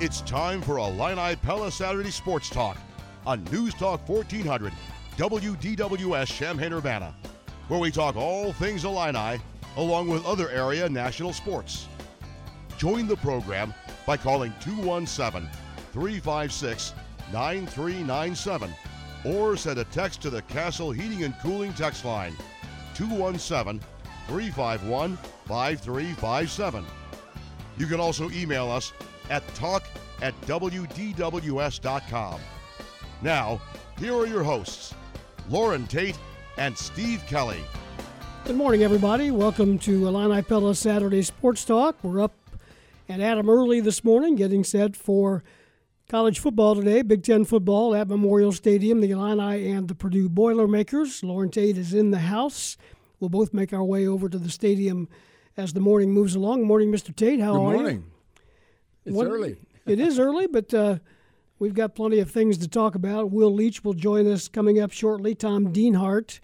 It's time for Illini Pella Saturday Sports Talk on News Talk 1400 WDWS Champaign Urbana, where we talk all things Illini along with other area national sports. Join the program by calling 217 356 9397 or send a text to the Castle Heating and Cooling text line 217 351 5357. You can also email us at talk at WDWS.com. Now, here are your hosts, Loren Tate and Steve Kelly. Good morning, everybody. Welcome to Illini Pella Saturday Sports Talk. We're up and at 'em early this morning, getting set for college football today, Big Ten football at Memorial Stadium, the Illini and the Purdue Boilermakers. Loren Tate is in the house. We'll both make our way over to the stadium as the morning moves along. Morning, Mr. Tate. How Good are morning. you? It's What- early. it is early, but uh, we've got plenty of things to talk about. Will Leitch will join us coming up shortly. Tom Dienhart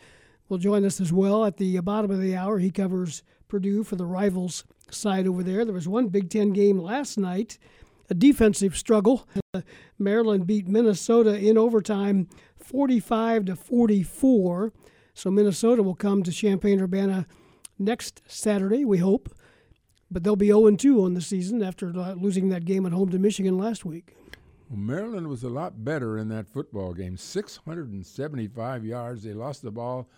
will join us as well at the bottom of the hour. He covers Purdue for the rivals side over there. There was one Big Ten game last night, a defensive struggle. Uh, Maryland beat Minnesota in overtime, 45 to 44. So Minnesota will come to Champaign Urbana next Saturday, we hope. But they'll be 0 2 on the season after losing that game at home to Michigan last week. Well, Maryland was a lot better in that football game. 675 yards. They lost the ball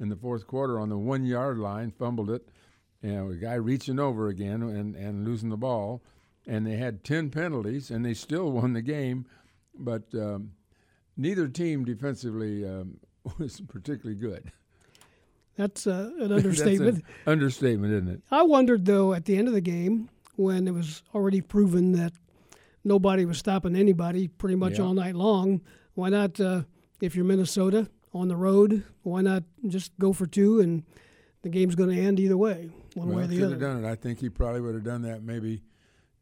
in the fourth quarter on the one yard line, fumbled it. Know, a guy reaching over again and, and losing the ball. And they had 10 penalties, and they still won the game. But um, neither team defensively um, was particularly good. That's uh, an That's understatement. an understatement, isn't it? I wondered, though, at the end of the game, when it was already proven that nobody was stopping anybody pretty much Yeah. all night long, why not, uh, if you're Minnesota on the road, why not just go for two and the game's going to end either way, one way or the other. have done it. I think he probably would have done that maybe,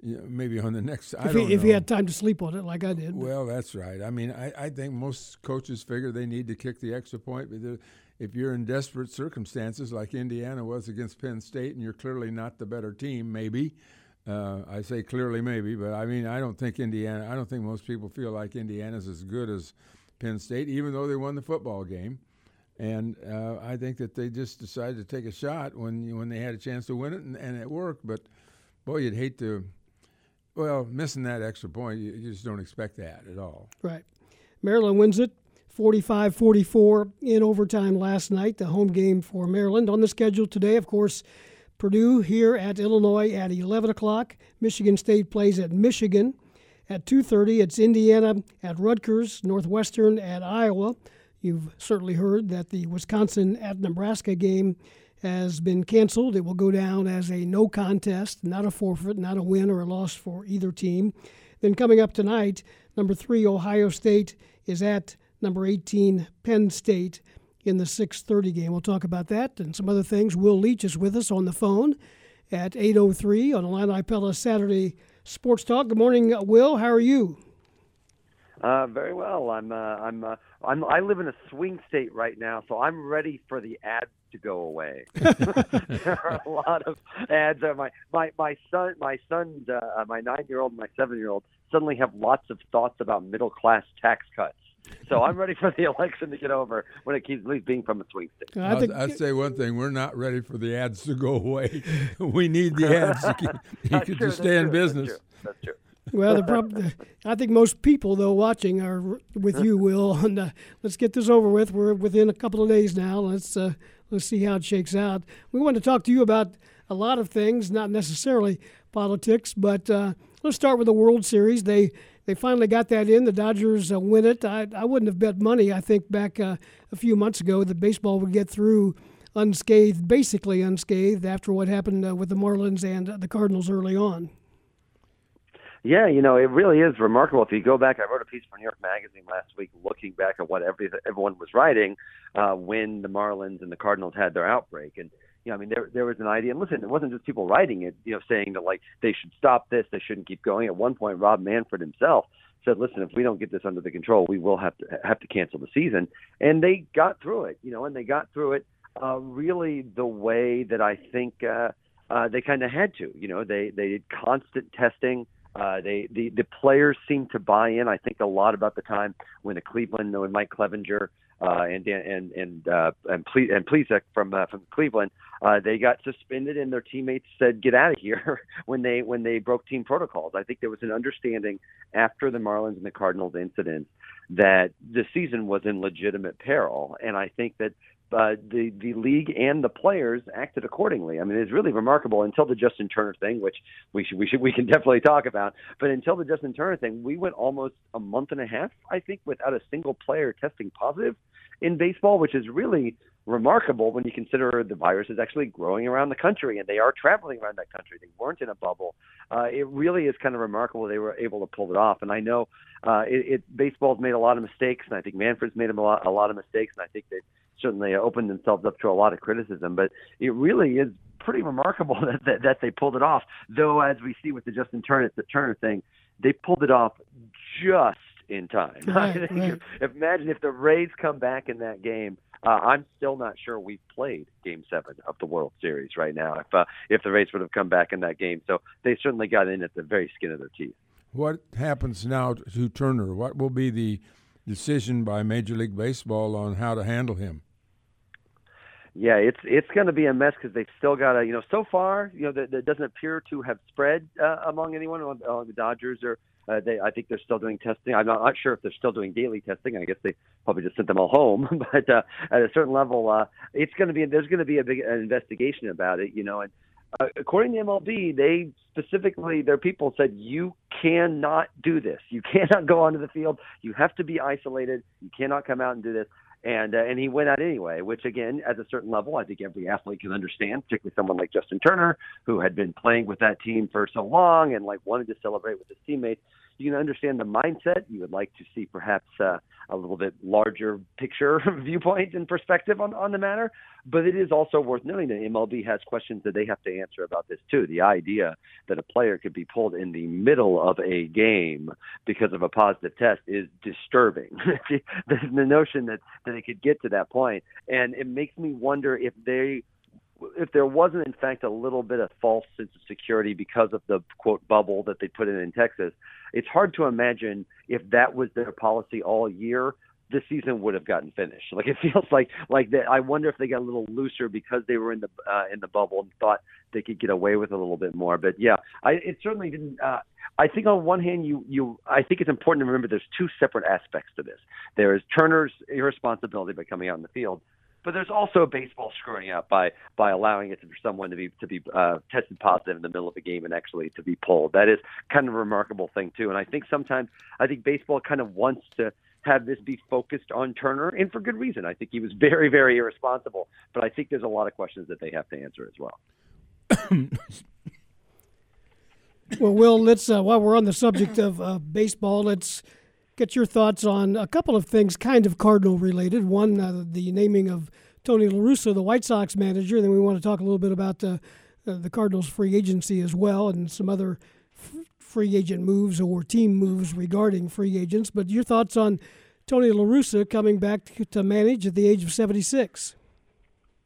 you know, maybe on the next. I if, don't he, if he had time to sleep on it like I did. Well, that's right. I mean, I, I think most coaches figure they need to kick the extra point. But if you're in desperate circumstances like Indiana was against Penn State, and you're clearly not the better team, maybe. Uh, I say clearly maybe, but I mean I don't think Indiana. I don't think most people feel like Indiana's as good as Penn State, even though they won the football game. And uh, I think that they just decided to take a shot when when they had a chance to win it, and, and it worked. But boy, you'd hate to. Well, missing that extra point, you, you just don't expect that at all. Right. Maryland wins it 45 44 in overtime last night, the home game for Maryland. On the schedule today, of course, Purdue here at Illinois at 11 o'clock. Michigan State plays at Michigan. At 2.30, it's Indiana at Rutgers, Northwestern at Iowa. You've certainly heard that the Wisconsin at Nebraska game has been canceled. It will go down as a no contest, not a forfeit, not a win or a loss for either team. Then coming up tonight, number three, Ohio State is at number 18, Penn State in the 6:30 game. We'll talk about that and some other things. Will Leitch is with us on the phone at 8:03 on Illini Pella Saturday Sports Talk. Good morning, uh, Will. How are you? Uh, very well. I'm. Uh, I'm. Uh, I'm. I live in a swing state right now, so I'm ready for the ads to go away. there are a lot of ads. Uh, my my my son, my sons, uh, my nine-year-old, and my seven-year-old suddenly have lots of thoughts about middle-class tax cuts. So I'm ready for the election to get over when it keeps at least being from a swing state. I think, I'll, say one thing: we're not ready for the ads to go away. we need the ads to, keep, to true, stay in true, that's business. true, That's true. Well, the prob- I think most people, though, watching are with you, Will. And uh, let's get this over with. We're within a couple of days now. Let's uh, let's see how it shakes out. We want to talk to you about a lot of things, not necessarily politics, but uh, let's start with the World Series. They they finally got that in. The Dodgers uh, win it. I, I wouldn't have bet money. I think back uh, a few months ago that baseball would get through unscathed, basically unscathed, after what happened uh, with the Marlins and uh, the Cardinals early on. Yeah, you know, it really is remarkable. If you go back, I wrote a piece for New York Magazine last week looking back at what every, everyone was writing uh, when the Marlins and the Cardinals had their outbreak. And, you know, I mean, there, there was an idea. And listen, it wasn't just people writing it, you know, saying that, like, they should stop this, they shouldn't keep going. At one point, Rob Manfred himself said, listen, if we don't get this under the control, we will have to have to cancel the season. And they got through it, you know, and they got through it uh, really the way that I think uh, uh, they kind of had to. You know, they, they did constant testing Uh, they the the players seem to buy in. I think a lot about the time when the Cleveland, when Mike Clevinger uh, and and and uh, and Ple- and Plesac from uh, from Cleveland, uh, they got suspended, and their teammates said, "Get out of here!" when they when they broke team protocols. I think there was an understanding after the Marlins and the Cardinals incident that the season was in legitimate peril, and I think that uh, the the league and the players acted accordingly. I mean, it's really remarkable until the Justin Turner thing, which we should we should we can definitely talk about. But until the Justin Turner thing, we went almost a month and a half, I think, without a single player testing positive in baseball, which is really remarkable when you consider the virus is actually growing around the country and they are traveling around that country. They weren't in a bubble. Uh, it really is kind of remarkable they were able to pull it off. And I know uh, it, it baseball's made a lot of mistakes, and I think Manfred's made a lot, a lot of mistakes, and I think they certainly opened themselves up to a lot of criticism. But it really is pretty remarkable that, that, that they pulled it off. Though, as we see with the Justin Turner, the Turner thing, they pulled it off just in time. Right, right. Imagine if the Rays come back in that game. Uh, I'm still not sure we've played Game Seven of the World Series right now. If uh, if the Rays would have come back in that game, so they certainly got in at the very skin of their teeth. What happens now to Turner? What will be the decision by Major League Baseball on how to handle him? Yeah, it's it's going to be a mess because they've still got to, you know, so far, you know, that, that doesn't appear to have spread uh, among anyone. Uh, the Dodgers are, uh, they, I think they're still doing testing. I'm not, not sure if they're still doing daily testing. I guess they probably just sent them all home. but uh, at a certain level, uh, it's going to be there's going to be a big an investigation about it, you know. And uh, according to MLB, they specifically their people said you cannot do this. You cannot go onto the field. You have to be isolated. You cannot come out and do this and uh, and he went out anyway. Which again, at a certain level, I think every athlete can understand, particularly someone like Justin Turner, who had been playing with that team for so long and like wanted to celebrate with his teammates. You can understand the mindset. You would like to see perhaps uh, a little bit larger picture viewpoint and perspective on on the matter. But it is also worth noting that MLB has questions that they have to answer about this too. The idea that a player could be pulled in the middle of a game because of a positive test is disturbing. the, the notion that, that it could get to that point, and it makes me wonder if they if there wasn't in fact a little bit of false sense of security because of the quote bubble that they put in in Texas, it's hard to imagine if that was their policy all year the season would have gotten finished. Like it feels like like that. I wonder if they got a little looser because they were in the uh, in the bubble and thought they could get away with a little bit more. But yeah, I it certainly didn't. Uh, I think on one hand, you you I think it's important to remember there's two separate aspects to this. There is Turner's irresponsibility by coming out in the field, but there's also baseball screwing up by by allowing it for someone to be to be uh, tested positive in the middle of a game and actually to be pulled. That is kind of a remarkable thing too. And I think sometimes I think baseball kind of wants to have this be focused on Turner, and for good reason. I think he was very, very irresponsible. But I think there's a lot of questions that they have to answer as well. well, Will, let's uh, while we're on the subject of uh, baseball, let's get your thoughts on a couple of things, kind of Cardinal related. One, uh, the naming of Tony La Russa, the White Sox manager. Then we want to talk a little bit about uh, the Cardinals' free agency as well, and some other free agent moves or team moves regarding free agents. But your thoughts on Tony La Russa coming back to manage at the age of 76?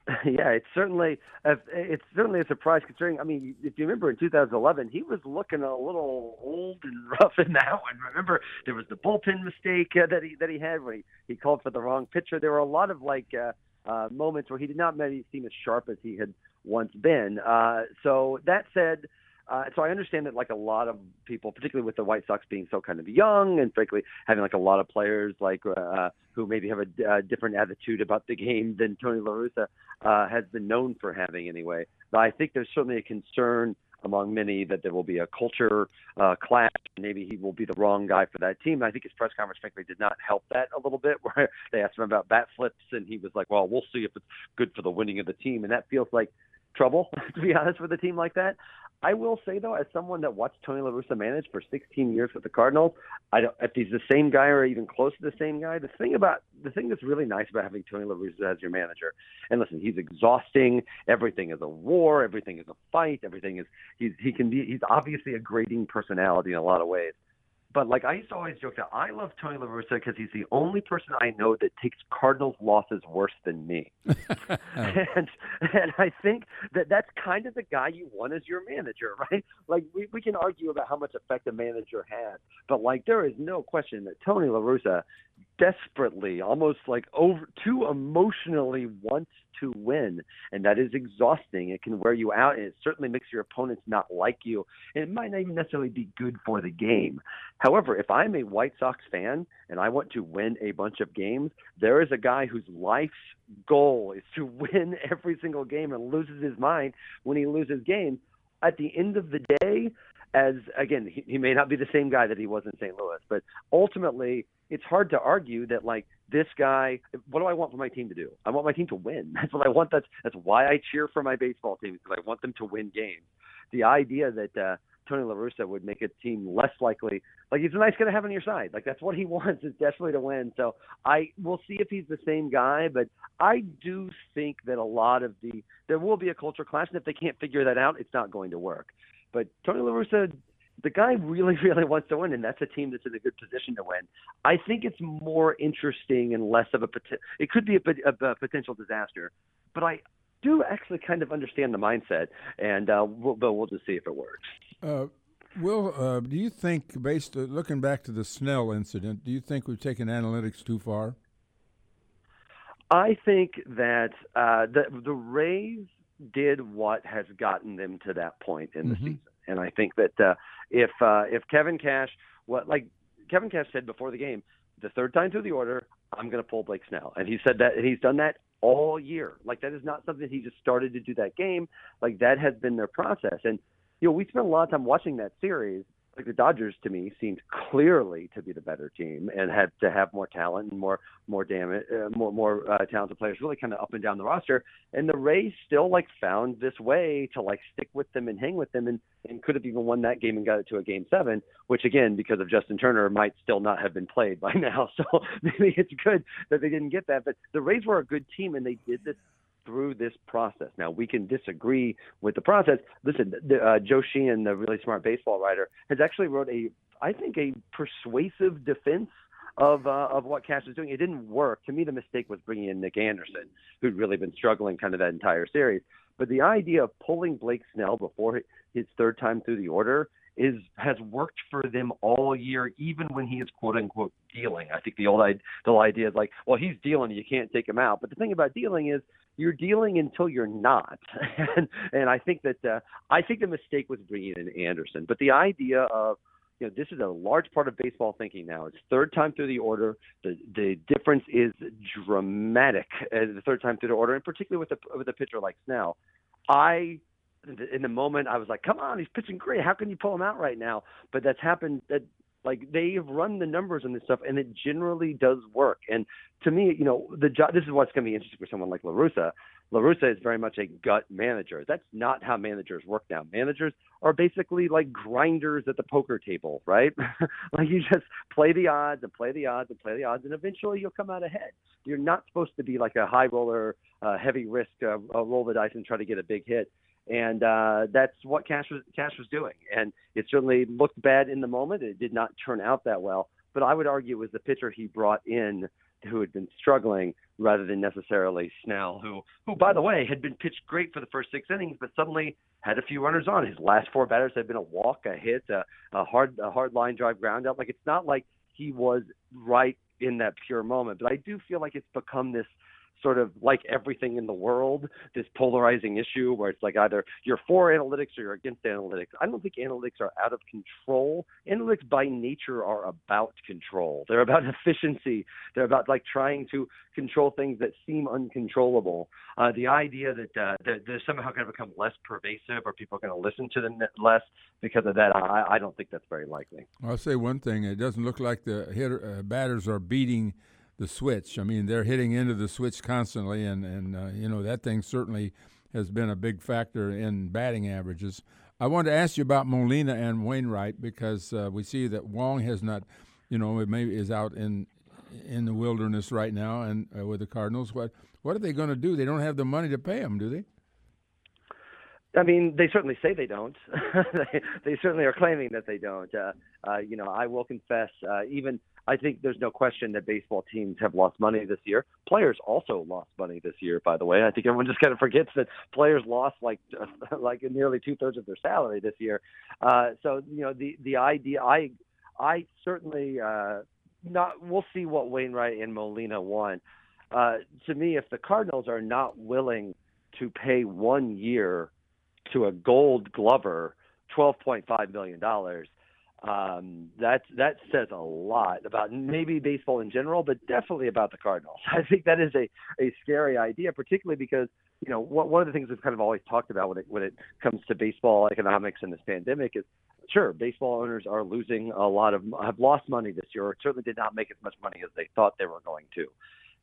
Yeah, it's certainly a, it's certainly a surprise considering. I mean, if you remember in 2011, he was looking a little old and rough in that one. Remember, there was the bullpen mistake uh, that he that he had when he, he called for the wrong pitcher. There were a lot of like uh, uh, moments where he did not maybe seem as sharp as he had once been. Uh, so that said, uh, so I understand that like a lot of people, particularly with the White Sox being so kind of young and frankly having like a lot of players like uh, who maybe have a, a different attitude about the game than Tony La Russa uh, has been known for having anyway. But I think there's certainly a concern among many that there will be a culture uh, clash. Maybe he will be the wrong guy for that team. I think his press conference, frankly, did not help that a little bit. Where they asked him about bat flips, and he was like, "Well, we'll see if it's good for the winning of the team." And that feels like trouble, to be honest, with a team like that. I will say though, as someone that watched Tony La Russa manage for 16 years with the Cardinals, I don't, if he's the same guy or even close to the same guy, the thing about the thing that's really nice about having Tony La Russa as your manager, and listen, he's exhausting. Everything is a war. Everything is a fight. Everything is he's he can be he's obviously a grating personality in a lot of ways. But like I used to always joke that I love Tony La Russa because he's the only person I know that takes Cardinals losses worse than me. Oh. and and I think that that's kind of the guy you want as your manager, right? Like we we can argue about how much effect a manager has, but like there is no question that Tony La Russa desperately, almost like over too emotionally wants to win, and that is exhausting. It can wear you out, and it certainly makes your opponents not like you. And it might not even necessarily be good for the game. However, if I'm a White Sox fan and I want to win a bunch of games, there is a guy whose life's goal is to win every single game and loses his mind when he loses games. At the end of the day, as again, he, he may not be the same guy that he was in St. Louis, but ultimately, it's hard to argue that like this guy. What do I want for my team to do? I want my team to win. That's what I want. That's that's why I cheer for my baseball team because I want them to win games. The idea that uh, Tony La Russa would make a team less likely. Like he's a nice guy to have on your side. Like that's what he wants is desperately to win. So I will see if he's the same guy, but I do think that a lot of the there will be a culture clash, and if they can't figure that out, it's not going to work. But Tony La Russa, the guy really, really wants to win, and that's a team that's in a good position to win. I think it's more interesting and less of a it could be a, a, a potential disaster, but I do actually kind of understand the mindset, and uh, we'll, but we'll just see if it works. Uh, Will, uh, do you think, based uh, looking back to the Snell incident, do you think we've taken analytics too far? I think that uh, the the Rays did what has gotten them to that point in the mm-hmm. season, and I think that uh, if uh, if Kevin Cash, what like Kevin Cash said before the game, the third time through the order, I'm going to pull Blake Snell, and he said that and he's done that all year. Like that is not something he just started to do that game. Like that has been their process, and you know, we spent a lot of time watching that series. Like the Dodgers, to me, seemed clearly to be the better team and had to have more talent and more more damage, uh, more more uh, talented players, really kind of up and down the roster. And the Rays still like found this way to like stick with them and hang with them, and and could have even won that game and got it to a game seven, which again, because of Justin Turner, might still not have been played by now. So maybe it's good that they didn't get that. But the Rays were a good team, and they did this through this process. Now we can disagree with the process. Listen, the, uh, Joe Sheehan, the really smart baseball writer, has actually wrote a, I think, a persuasive defense of uh, of what Cash was doing. It didn't work. To me, the mistake was bringing in Nick Anderson, who'd really been struggling kind of that entire series. But the idea of pulling Blake Snell before his third time through the order is has worked for them all year, even when he is quote unquote dealing. I think the old the old idea is like, well, he's dealing, you can't take him out. But the thing about dealing is you're dealing until you're not, and and I think that uh, I think the mistake was bringing in Anderson. But the idea of you know, this is a large part of baseball thinking now. It's third time through the order. The the difference is dramatic uh, the third time through the order, and particularly with a with a pitcher like Snell. I in the moment I was like, "Come on, he's pitching great. How can you pull him out right now?" But that's happened. That like they've run the numbers on this stuff, and it generally does work. And to me, you know, the job. This is what's going to be interesting for someone like La Russa. La Russa is very much a gut manager. That's not how managers work now. Managers are basically like grinders at the poker table, right? like you just play the odds and play the odds and play the odds, and eventually you'll come out ahead. You're not supposed to be like a high roller, uh, heavy risk, uh, roll the dice and try to get a big hit and uh, that's what Cash was Cash was doing. And it certainly looked bad in the moment. It did not turn out that well. But I would argue it was the pitcher he brought in who had been struggling rather than necessarily Snell, who who by the way had been pitched great for the first six innings, but suddenly had a few runners on. His last four batters had been a walk, a hit, a, a hard a hard line drive ground out. Like it's not like he was right in that pure moment. But I do feel like it's become this sort of like everything in the world, this polarizing issue where it's like either you're for analytics or you're against analytics. I don't think analytics are out of control. Analytics by nature are about control. They're about efficiency. They're about like trying to control things that seem uncontrollable. Uh, the idea that uh, they're, they're somehow going to become less pervasive or people are going to listen to them less because of that, I, I don't think that's very likely. I'll say one thing: it doesn't look like the hitter, uh, batters are beating the switch. I mean, they're hitting into the switch constantly, and and uh, you know that thing certainly has been a big factor in batting averages. I want to ask you about Molina and Wainwright because uh, we see that Wong has not, you know, maybe is out in in the wilderness right now and uh, with the Cardinals. What what are they going to do? They don't have the money to pay him, do they? I mean, they certainly say they don't. they, they certainly are claiming that they don't. Uh, uh, you know, I will confess, uh, even I think there's no question that baseball teams have lost money this year. Players also lost money this year, by the way. I think everyone just kind of forgets that players lost like like nearly two thirds of their salary this year. Uh, so you know, the the idea, I I certainly uh, not. We'll see what Wainwright and Molina want. Uh, to me, if the Cardinals are not willing to pay one year to a Gold Glover twelve point five million dollars. Um, that that says a lot about maybe baseball in general, but definitely about the Cardinals. I think that is a, a scary idea, particularly because you know what, one of the things we've kind of always talked about when it when it comes to baseball economics and this pandemic is sure baseball owners are losing a lot of have lost money this year, or certainly did not make as much money as they thought they were going to.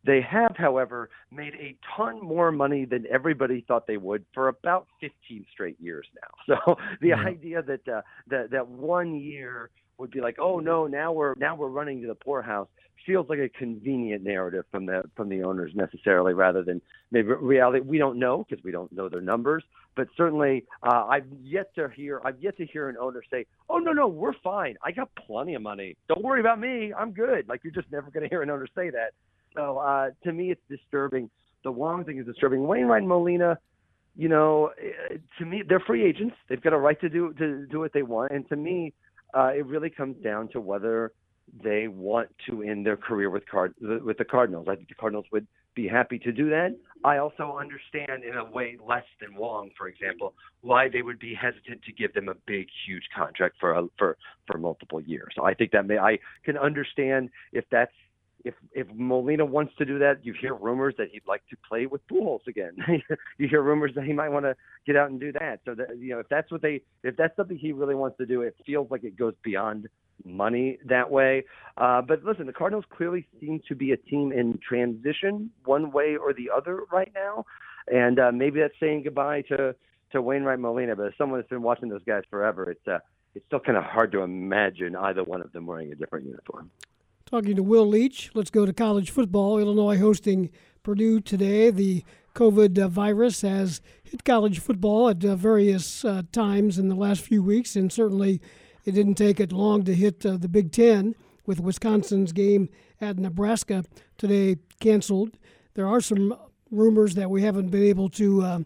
They have, however, made a ton more money than everybody thought they would for about 15 straight years now. So the mm-hmm. idea that uh, that that one year would be like, oh no, now we're now we're running to the poorhouse feels like a convenient narrative from the from the owners necessarily, rather than maybe reality. We don't know because we don't know their numbers, but certainly uh, I've yet to hear I've yet to hear an owner say, "Oh no, no, we're fine. I got plenty of money. Don't worry about me. I'm good." Like you're just never going to hear an owner say that. So uh, to me, it's disturbing. The Wong thing is disturbing. Wainwright and Molina, you know, eh, to me, they're free agents. They've got a right to do to do what they want. And to me, uh, it really comes down to whether they want to end their career with card with the Cardinals. I think the Cardinals would be happy to do that. I also understand in a way less than Wong, for example, why they would be hesitant to give them a big, huge contract for a, for for multiple years. So I think that may I can understand if that's if if Molina wants to do that, you hear rumors that he'd like to play with Pujols again. you hear rumors that he might want to get out and do that. So that you know, if that's what they, if that's something he really wants to do, it feels like it goes beyond money that way. Uh, but listen, the Cardinals clearly seem to be a team in transition, one way or the other, right now, and uh, maybe that's saying goodbye to to Wainwright Molina. But as someone that's been watching those guys forever, it's uh, it's still kind of hard to imagine either one of them wearing a different uniform. Talking to Will Leitch, let's go to college football. Illinois hosting Purdue today. The COVID uh, virus has hit college football at uh, various uh, times in the last few weeks, and certainly it didn't take it long to hit the Big Ten with Wisconsin's game at Nebraska today canceled. There are some rumors that we haven't been able to uh,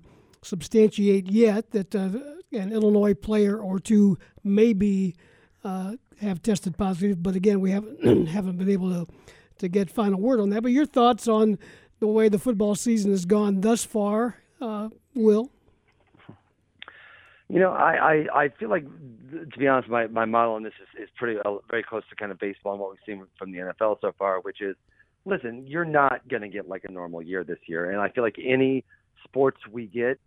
substantiate yet that uh, an Illinois player or two may be have tested positive, but again, we haven't haven't been able to to get final word on that. But your thoughts on the way the football season has gone thus far, uh, Will? You know, I, I, I feel like, to be honest, my, my model on this is, is pretty uh, very close to kind of baseball and what we've seen from the NFL so far, which is, listen, you're not going to get like a normal year this year, and I feel like any sports we get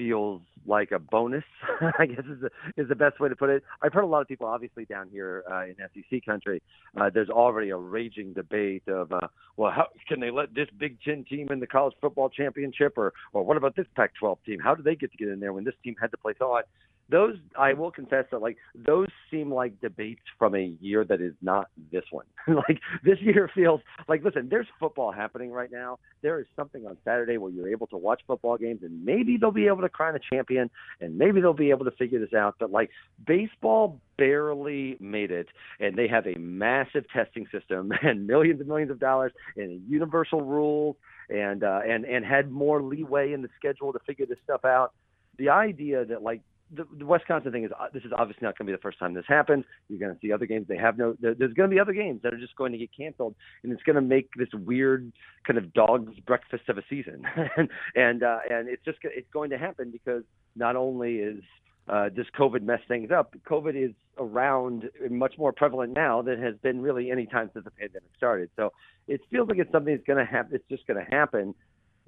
feels like a bonus. I guess is the is the best way to put it. I've heard a lot of people, obviously down here uh, in SEC country, uh, there's already a raging debate of, uh, well, how can they let this Big Ten team in the college football championship, or or what about this Pac-12 team? How do they get to get in there when this team had to play so hard? Those I will confess that like those seem like debates from a year that is not this one. like this year feels like listen, there's football happening right now. There is something on Saturday where you're able to watch football games and maybe they'll be able to crown a champion and maybe they'll be able to figure this out. But like baseball barely made it and they have a massive testing system and millions and millions of dollars and universal rules and uh and and had more leeway in the schedule to figure this stuff out the idea that like the, the Wisconsin thing is uh, this is obviously not going to be the first time this happens. You're going to see other games. They have no. There, there's going to be other games that are just going to get canceled, and it's going to make this weird kind of dog's breakfast of a season. and and uh, and it's just it's going to happen because not only is uh, does COVID mess things up, COVID is around much more prevalent now than has been really any time since the pandemic started. So it feels like it's something that's going to happen. It's just going to happen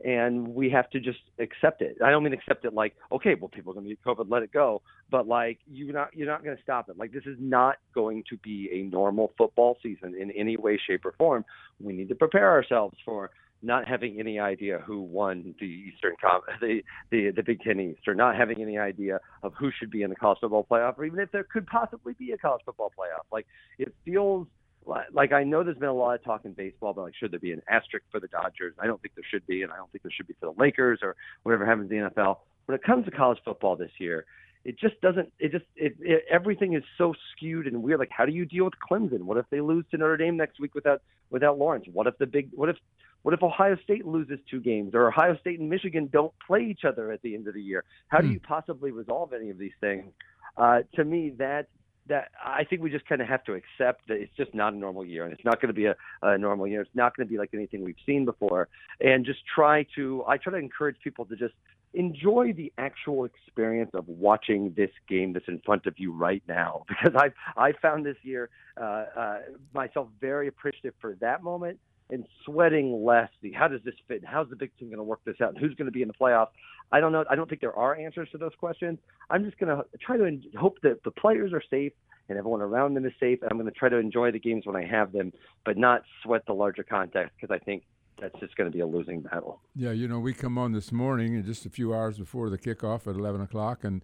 and we have to just accept it. I don't mean accept it like, okay, well, people are going to get COVID, let it go, but like you're not you're not going to stop it. Like this is not going to be a normal football season in any way, shape, or form. We need to prepare ourselves for not having any idea who won the Eastern the, the the Big Ten East, or not having any idea of who should be in the college football playoff, or even if there could possibly be a college football playoff. Like it feels like I know there's been a lot of talk in baseball about like should there be an asterisk for the Dodgers? I don't think there should be, and I don't think there should be for the Lakers or whatever happens in the NFL. when it comes to college football this year, it just doesn't. It just it, it everything is so skewed and weird. Like, how do you deal with Clemson? What if they lose to Notre Dame next week without without Lawrence? What if the big? What if what if Ohio State loses two games, or Ohio State and Michigan don't play each other at the end of the year? How do Hmm. you possibly resolve any of these things? Uh, to me, that that I think we just kind of have to accept that it's just not a normal year, and it's not going to be a, a normal year. It's not going to be like anything we've seen before, and just try to. I try to encourage people to just enjoy the actual experience of watching this game that's in front of you right now, because I've I found this year uh, uh, myself very appreciative for that moment and sweating less. How does this fit? How's the Big Ten going to work this out? And who's going to be in the playoffs? I don't know. I don't think there are answers to those questions. I'm just going to try to hope that the players are safe and everyone around them is safe. And I'm going to try to enjoy the games when I have them, but not sweat the larger context because I think that's just going to be a losing battle. Yeah, you know, we come on this morning just a few hours before the kickoff at 11 o'clock, and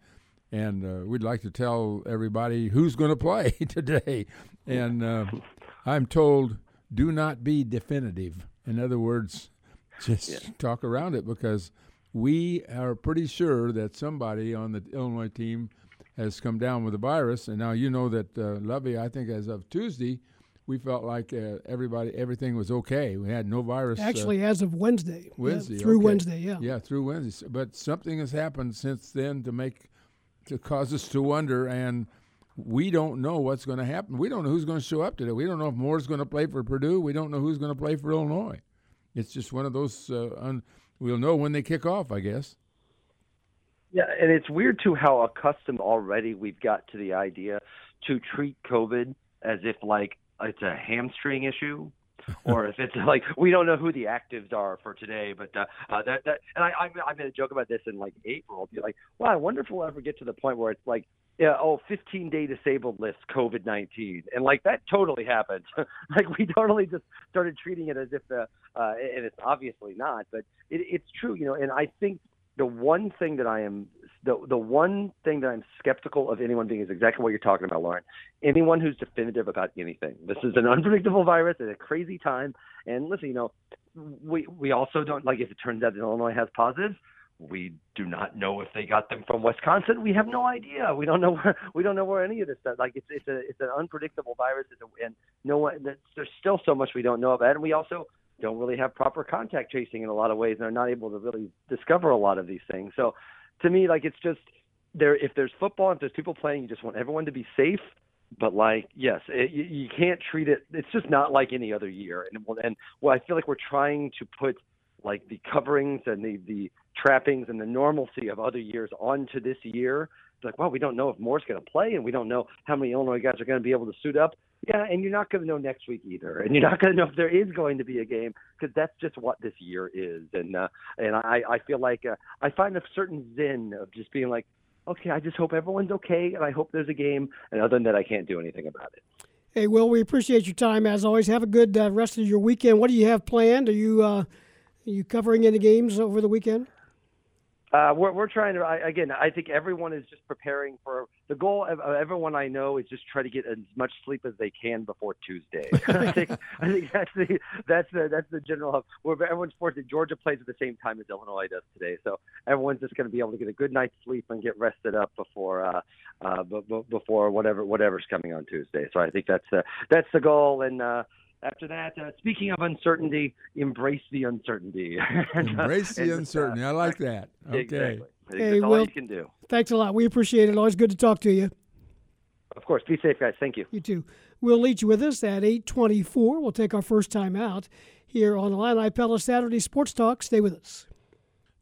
and uh, we'd like to tell everybody who's going to play today. And uh, I'm told, do not be definitive. In other words, just talk around it because we are pretty sure that somebody on the Illinois team has come down with the virus. And now you know that uh, Lovie, I think as of Tuesday, we felt like uh, everybody, everything was okay. We had no virus. uh, Actually, as of Wednesday. Yeah, Wednesday, through okay. Wednesday, yeah. Yeah, through Wednesday. But something has happened since then to make to cause us to wonder, and we don't know what's going to happen. We don't know who's going to show up today. We don't know if Moore's going to play for Purdue. We don't know who's going to play for Illinois. It's just one of those. Uh, un- we'll know when they kick off, I guess. Yeah, and it's weird too how accustomed already we've got to the idea to treat COVID as if like it's a hamstring issue. or if it's like we don't know who the actives are for today, but uh, uh, that that and I I I made a joke about this in like April. Be like, well, I wonder if we'll ever get to the point where it's like, yeah, oh, 15 day disabled list, COVID 19, and like that totally happened. like we totally just started treating it as if the uh, and it's obviously not, but it, it's true, you know. And I think the one thing that I am the the one thing that I'm skeptical of anyone being is exactly what you're talking about, Loren. Anyone who's definitive about anything. This is an unpredictable virus at a crazy time. And listen, you know, we we also don't like if it turns out that Illinois has positives. We do not know if they got them from Wisconsin. We have no idea. We don't know where we don't know where any of this stuff. Like it's it's a it's an unpredictable virus, it's a, and no one. There's still so much we don't know about, and we also don't really have proper contact tracing in a lot of ways and are not able to really discover a lot of these things. So to me, like it's just there. If there's football, if there's people playing, you just want everyone to be safe. But like, yes, it, you, you can't treat it. It's just not like any other year. And and well, I feel like we're trying to put like the coverings and the the trappings and the normalcy of other years onto this year. It's like, well, we don't know if Moore's going to play, and we don't know how many Illinois guys are going to be able to suit up. Yeah, and you're not going to know next week either, and you're not going to know if there is going to be a game because that's just what this year is. And uh, and I I feel like uh, I find a certain zen of just being like, okay, I just hope everyone's okay, and I hope there's a game, and other than that, I can't do anything about it. Hey, Will, we appreciate your time as always. Have a good uh, rest of your weekend. What do you have planned? Are you uh, are you covering any games over the weekend? Uh, we're we're trying to I, again. I think everyone is just preparing for the goal. Of, of everyone I know is just try to get as much sleep as they can before Tuesday. I think I think that's the that's the that's the general. Where everyone's fortunate. Georgia plays at the same time as Illinois does today, so everyone's just going to be able to get a good night's sleep and get rested up before uh, uh, b- b- before whatever whatever's coming on Tuesday. So I think that's uh, that's the goal. And uh, after that, uh, speaking of uncertainty, embrace the uncertainty. Embrace the uh, uncertainty. I like that. Okay. Exactly. Hey, that's all Will- you can do. Thanks a lot. We appreciate it. Always good to talk to you. Of course. Be safe, guys. Thank you. You too. We'll lead you with us at 824. We'll take our first time out here on Illini Pella Saturday Sports Talk. Stay with us.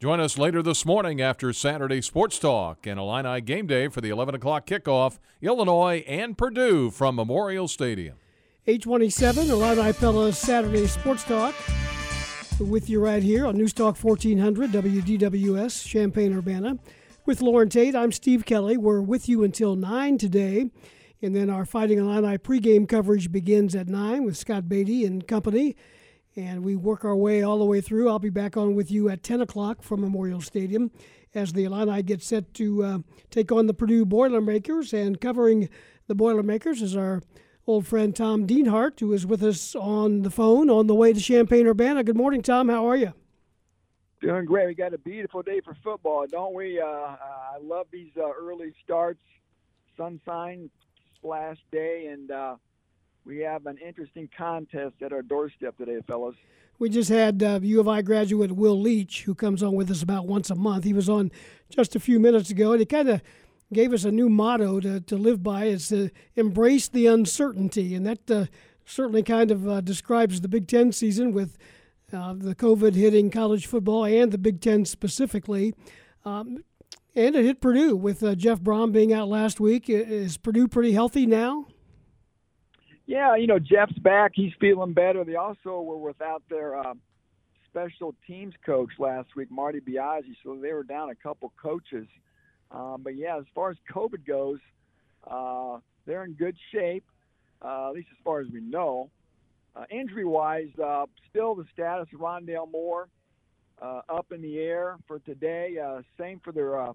Join us later this morning after Saturday Sports Talk and Illini Game Day for the 11 o'clock kickoff. Illinois and Purdue from Memorial Stadium. 827, Illini Pella Saturday Sports Talk. With you right here on News Talk 1400, WDWS, Champaign Urbana. With Loren Tate, I'm Steve Kelly. We're with you until 9 today. And then our Fighting Illini pregame coverage begins at 9 with Scott Beatty and company. And we work our way all the way through. I'll be back on with you at 10 o'clock from Memorial Stadium as the Illini get set to uh, take on the Purdue Boilermakers. And covering the Boilermakers is our old friend Tom Dienhart, who is with us on the phone on the way to Champaign Urbana. Good morning, Tom. How are you? Doing great. We got a beautiful day for football, don't we? Uh, I love these uh, early starts, sunshine splash day, and uh, we have an interesting contest at our doorstep today, fellas. We just had uh, U of I graduate Will Leitch, who comes on with us about once a month. He was on just a few minutes ago, and he kind of gave us a new motto to, to live by is to embrace the uncertainty. And that uh, certainly kind of uh, describes the Big Ten season with uh, the COVID hitting college football and the Big Ten specifically. Um, and it hit Purdue with uh, Jeff Brohm being out last week. Is Purdue pretty healthy now? Yeah, you know, Jeff's back. He's feeling better. They also were without their uh, special teams coach last week, Marty Biagi, so they were down a couple coaches. Um, but yeah, as far as COVID goes, uh, they're in good shape, uh, at least as far as we know. Uh, injury wise, uh, still the status of Rondale Moore uh, up in the air for today. Same for their, I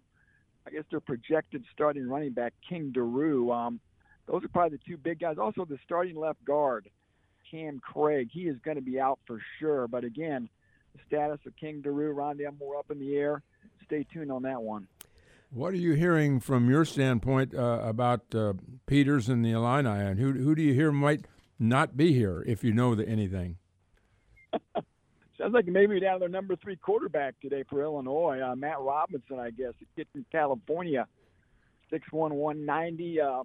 guess, their projected starting running back, King Doerue. Um, those are probably the two big guys. Also, the starting left guard, Cam Craig, he is going to be out for sure. But again, the status of King Doerue, Rondale Moore up in the air. Stay tuned on that one. What are you hearing from your standpoint uh, about uh, Peters and the Illini, and who who do you hear might not be here if you know the, anything? Sounds like maybe down their number three quarterback today for Illinois, uh, Matt Robinson, I guess, a kid from California, six one one ninety. Uh,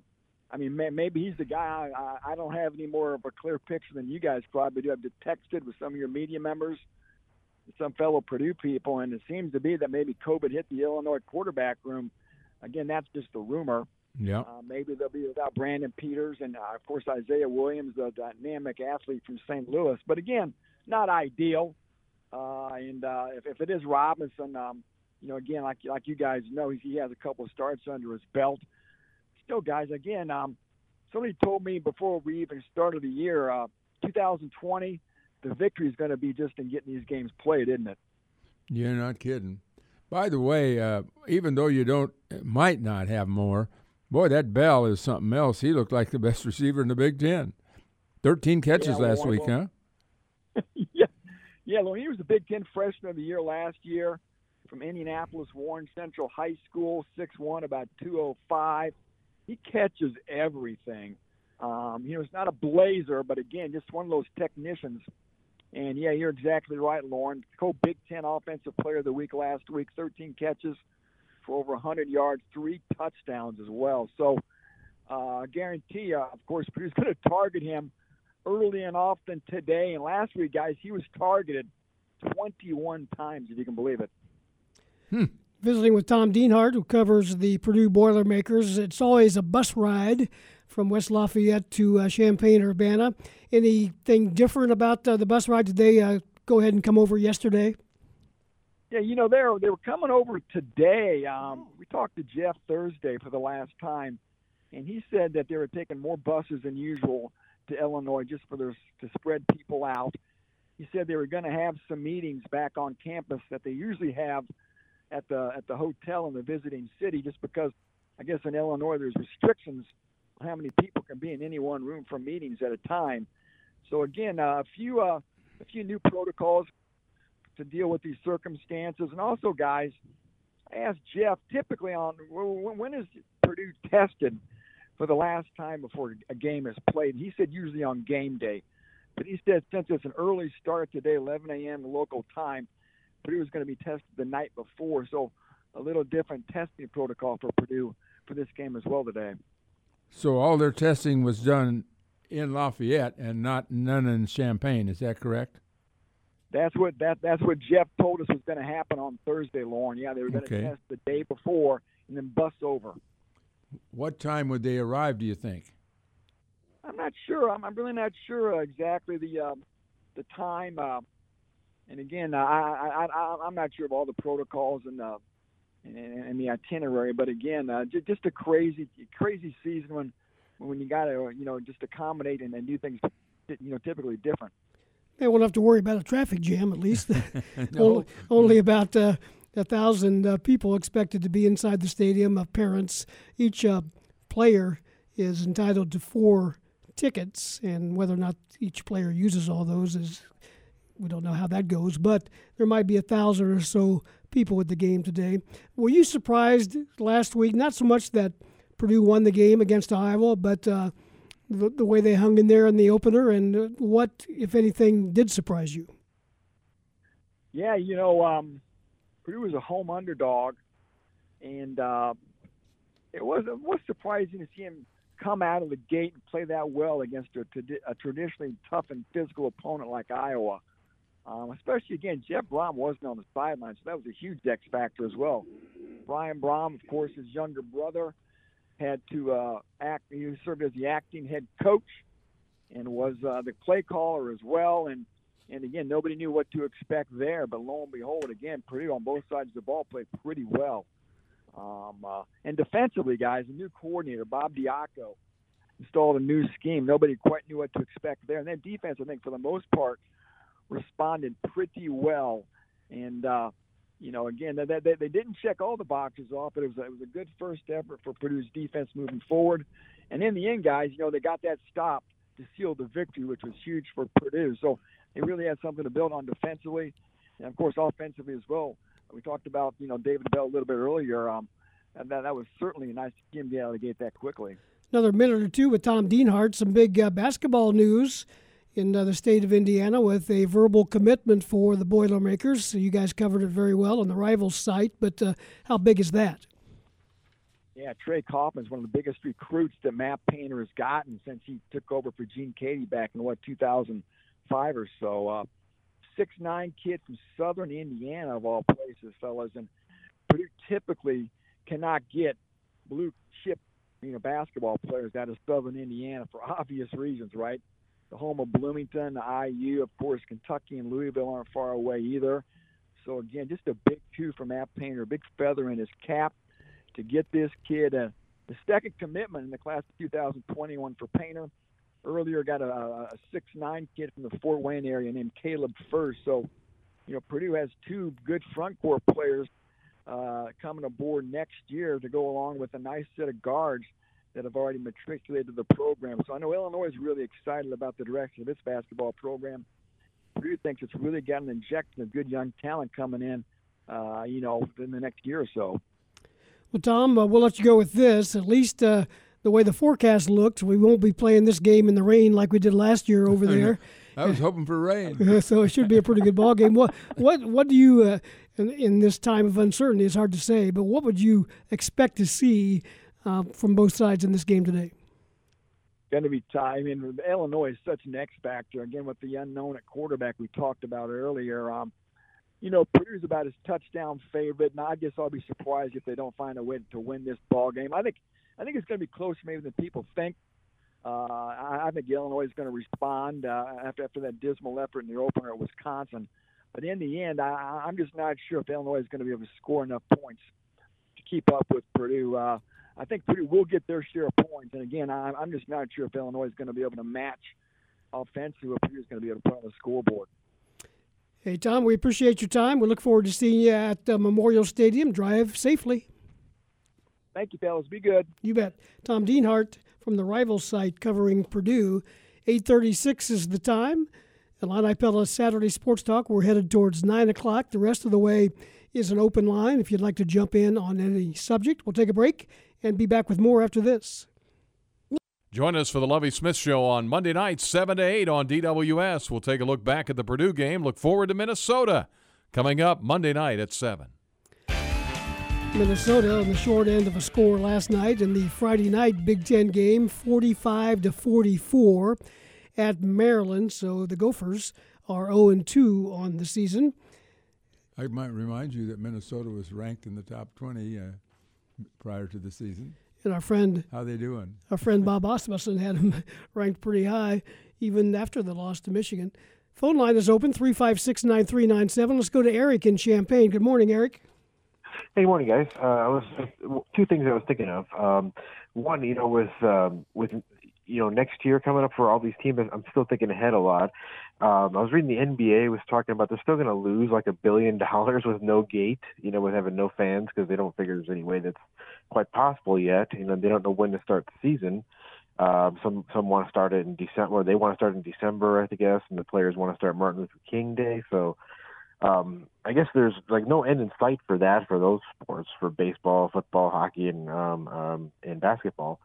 I mean, may, maybe he's the guy. I, I don't have any more of a clear picture than you guys probably do. I've texted with some of your media members some fellow Purdue people, and it seems to be that maybe COVID hit the Illinois quarterback room. Again, that's just a rumor. Yeah. Uh, maybe they'll be without Brandon Peters and, uh, of course, Isaiah Williams, the dynamic athlete from St. Louis. But again, not ideal. Uh, and uh, if, if it is Robinson, um, you know, again, like like you guys know, he has a couple of starts under his belt. Still, guys, again, um, somebody told me before we even started the year, uh, 2020 the victory is going to be just in getting these games played, isn't it? You're not kidding. By the way, uh, even though you don't, might not have Moore, boy, that Bell is something else. He looked like the best receiver in the Big Ten. Thirteen catches yeah, well, last week, well, huh? yeah, yeah. Well, he was the Big Ten Freshman of the Year last year from Indianapolis Warren Central High School, six one, about two oh five. He catches everything. Um, you know, he's not a blazer, but again, just one of those technicians and yeah, you're exactly right, Loren. Co Big Ten Offensive Player of the Week last week, 13 catches for over 100 yards, three touchdowns as well. So uh, guarantee you, of course, Purdue's going to target him early and often today. And last week, guys, he was targeted 21 times, if you can believe it. Hmm. Visiting with Tom Dienhart, who covers the Purdue Boilermakers. It's always a bus ride from West Lafayette to uh, Champaign Urbana. Anything different about uh, the bus ride? Did they uh, go ahead and come over yesterday? Yeah, you know they were they were coming over today. Um, we talked to Jeff Thursday for the last time, and he said that they were taking more buses than usual to Illinois just for their to spread people out. He said they were going to have some meetings back on campus that they usually have at the at the hotel in the visiting city, just because I guess in Illinois there's restrictions on how many people can be in any one room for meetings at a time. So again, uh, a few uh, a few new protocols to deal with these circumstances, and also, guys, I asked Jeff typically on when is Purdue tested for the last time before a game is played. He said usually on game day, but he said since it's an early start today, 11 a.m. local time, Purdue is going to be tested the night before, so a little different testing protocol for Purdue for this game as well today. So all their testing was done in Lafayette and not none in Champaign. Is that correct? That's what that that's what Jeff told us was going to happen on Thursday, Loren. Yeah, they were going to okay. test the day before and then bus over. What time would they arrive? Do you think? I'm not sure. I'm, I'm really not sure exactly the uh, the time. Uh, and again, I, I, I I'm not sure of all the protocols and uh, and, and the itinerary. But again, uh, just, just a crazy, crazy season when when you got to you know just accommodate and, and do things you know typically different. They won't have to worry about a traffic jam at least. no. only, only about uh, a thousand uh, people expected to be inside the stadium. Of parents, each uh, player is entitled to four tickets, and whether or not each player uses all those is we don't know how that goes, but there might be a thousand or so people at the game today. Were you surprised last week? Not so much that Purdue won the game against Iowa, but uh, the, the way they hung in there in the opener, and what, if anything, did surprise you? Yeah, you know, um, Purdue was a home underdog, and uh, it was it was surprising to see him come out of the gate and play that well against a, a traditionally tough and physical opponent like Iowa. Um, especially again, Jeff Brohm wasn't on the sidelines, so that was a huge X factor as well. Brian Brohm, of course, his younger brother, had to uh, act. He served as the acting head coach and was uh, the play caller as well. And and again, nobody knew what to expect there. But lo and behold, again, Purdue on both sides of the ball played pretty well. Um, uh, and defensively, guys, a new coordinator, Bob Diaco, installed a new scheme. Nobody quite knew what to expect there. And then defense, I think, for the most part, responded pretty well. And uh, you know, again, they, they, they didn't check all the boxes off, but it was a, it was a good first effort for Purdue's defense moving forward. And in the end, guys, you know, they got that stop to seal the victory, which was huge for Purdue. So they really had something to build on defensively, and of course offensively as well. We talked about you know David Bell a little bit earlier, um, and that that was certainly a nice game to get out of the gate that quickly. Another minute or two with Tom Dienhart. Some big uh, basketball news in uh, the state of Indiana with a verbal commitment for the Boilermakers. So you guys covered it very well on the Rivals site, but uh, how big is that? Yeah, Trey Kaufman is one of the biggest recruits that Matt Painter has gotten since he took over for Gene Keady back in what 2005 or so. Uh, six nine kid from Southern Indiana of all places, fellas, and Purdue typically cannot get blue chip, you know, basketball players out of Southern Indiana for obvious reasons, right? The home of Bloomington, the IU, of course, Kentucky and Louisville aren't far away either. So again, just a big two from Matt Painter, a big feather in his cap to get this kid a the second commitment in the class of 2021 for Painter. Earlier, got a, a six-nine kid from the Fort Wayne area named Caleb Furst. So, you know, Purdue has two good front court players uh, coming aboard next year to go along with a nice set of guards that have already matriculated the program. So I know Illinois is really excited about the direction of its basketball program. Purdue thinks it's really got an injection of good young talent coming in, uh, you know, in the next year or so. Well, Tom, uh, we'll let you go with this. At least uh, the way the forecast looked, we won't be playing this game in the rain like we did last year over there. I was hoping for rain. so it should be a pretty good ball game. What what what do you uh, in, in, this time of uncertainty? It's hard to say, but what would you expect to see uh, from both sides in this game today? Going to be tight. I mean, Illinois is such an X factor. Again, with the unknown at quarterback we talked about earlier. Um, you know, Purdue's about his touchdown favorite, and I guess I'll be surprised if they don't find a way to win this ball game. I think, I think it's going to be closer maybe than people think. Uh, I, I think Illinois is going to respond uh, after after that dismal effort in the opener at Wisconsin. But in the end, I, I'm just not sure if Illinois is going to be able to score enough points to keep up with Purdue. Uh, I think Purdue will get their share of points. And again, I'm just not sure if Illinois is going to be able to match offensively what Purdue is going to be able to put on the scoreboard. Hey, Tom, we appreciate your time. We look forward to seeing you at uh, Memorial Stadium. Drive safely. Thank you, fellas. Be good. You bet. Tom Dienhart from the rival site covering Purdue. 8.36 is the time. Illini Pella Saturday Sports Talk. We're headed towards 9 o'clock. The rest of the way is an open line if you'd like to jump in on any subject. We'll take a break and be back with more after this. Join us for the Lovie Smith Show on Monday nights, 7 to 8 on DWS. We'll take a look back at the Purdue game. Look forward to Minnesota coming up Monday night at 7. Minnesota on the short end of a score last night in the Friday night Big Ten game, 45 to 44 at Maryland. So the Gophers are 0 2 on the season. I might remind you that Minnesota was ranked in the top 20 uh, prior to the season. And our friend, how they doing? Our friend Bob Asmussen had him ranked pretty high, even after the loss to Michigan. Phone line is open three five six nine three nine seven. Let's go to Eric in Champaign. Good morning, Eric. Hey, good morning, guys. Uh, I was two things I was thinking of. Um, one, you know, with um, with you know next year coming up for all these teams, I'm still thinking ahead a lot. Um, I was reading the NBA was talking about they're still going to lose like a billion dollars with no gate, you know, with having no fans because they don't figure there's any way that's quite possible yet. You know, they don't know when to start the season. Um, some some want to start it in December. They want to start in December, I guess, and the players want to start Martin Luther King Day. So um, I guess there's like no end in sight for that for those sports for baseball, football, hockey, and um, um, and basketball.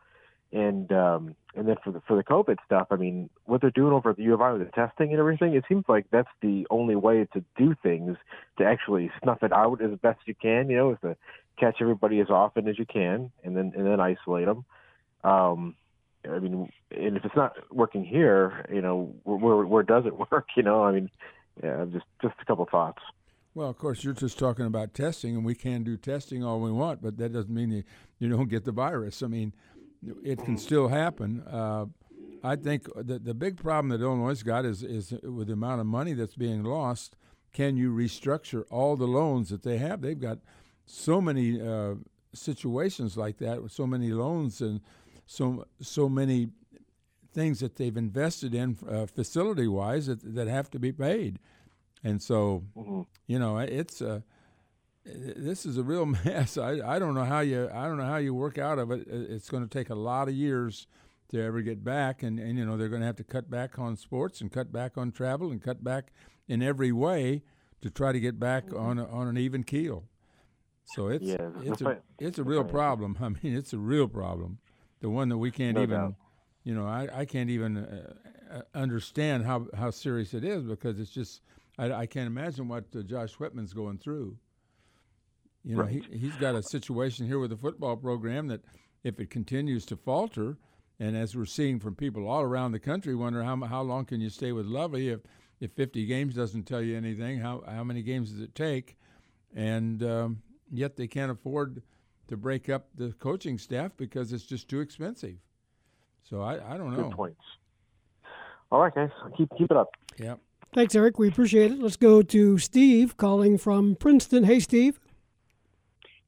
And um, and then for the for the COVID stuff, I mean, what they're doing over at the U of I with the testing and everything, it seems like that's the only way to do things to actually snuff it out as best you can. You know, is to catch everybody as often as you can, and then and then isolate them. Um, I mean, and if it's not working here, you know, where where does it work? You know, I mean, yeah, just just a couple thoughts. Well, of course, you're just talking about testing, and we can do testing all we want, but that doesn't mean you, you don't get the virus. I mean, it can still happen. Uh, I think the the big problem that Illinois got is is with the amount of money that's being lost. Can you restructure all the loans that they have? They've got so many uh, situations like that with so many loans and so so many things that they've invested in uh, facility wise that that have to be paid, and so mm-hmm. you know it's a this is a real mess. I, I don't know how you I don't know how you work out of it. It's going to take a lot of years to ever get back, and, and you know they're going to have to cut back on sports and cut back on travel and cut back in every way to try to get back mm-hmm. on a, on an even keel. So it's yeah, it's a it's a real problem. I mean, it's a real problem. The one that we can't no even, doubt. you know, I, I can't even uh, uh, understand how how serious it is because it's just I, I can't imagine what uh, Josh Whitman's going through. You know, right. he, he's got a situation here with the football program that if it continues to falter, and as we're seeing from people all around the country, wonder how how long can you stay with Lovie if if 50 games doesn't tell you anything? How how many games does it take? And um, yet they can't afford to break up the coaching staff because it's just too expensive. So I, I don't know. Good points. All right, guys, keep keep it up. Yeah. Thanks, Eric. We appreciate it. Let's go to Steve calling from Princeton. Hey, Steve.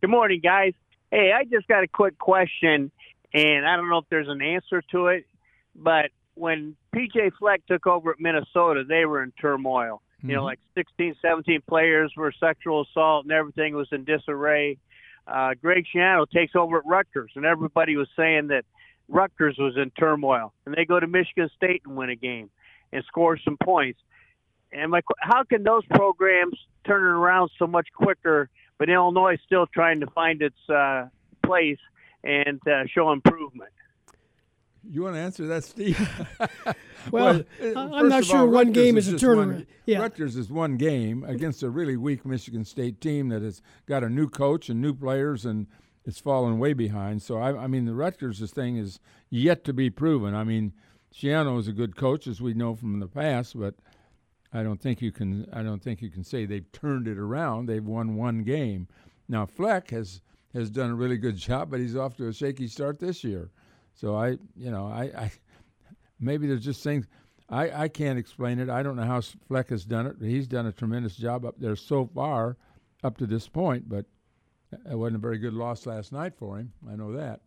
Good morning, guys. Hey, I just got a quick question, and I don't know if there's an answer to it, but when PJ Fleck took over at Minnesota, they were in turmoil. Mm-hmm. You know, mm-hmm. like 16, 17 players were sexual assault, and everything was in disarray. Uh, Greg Schiano takes over at Rutgers, and everybody was saying that Rutgers was in turmoil, and they go to Michigan State and win a game and score some points. And my, how can those programs turn it around so much quicker but Illinois is still trying to find its uh, place and uh, show improvement. You want to answer that, Steve? well, well I'm not sure all, one game is, is a tournament. One, yeah. Rutgers is one game against a really weak Michigan State team that has got a new coach and new players and it's fallen way behind. So I, I mean, the Rutgers thing is yet to be proven. I mean, Schiano is a good coach, as we know from the past, but I don't think you can. I don't think you can say they've turned it around. They've won one game. Now Fleck has has done a really good job, but he's off to a shaky start this year. So I, you know, I, I maybe there's just things I, I can't explain it. I don't know how Fleck has done it. He's done a tremendous job up there so far, up to this point. But it wasn't a very good loss last night for him. I know that.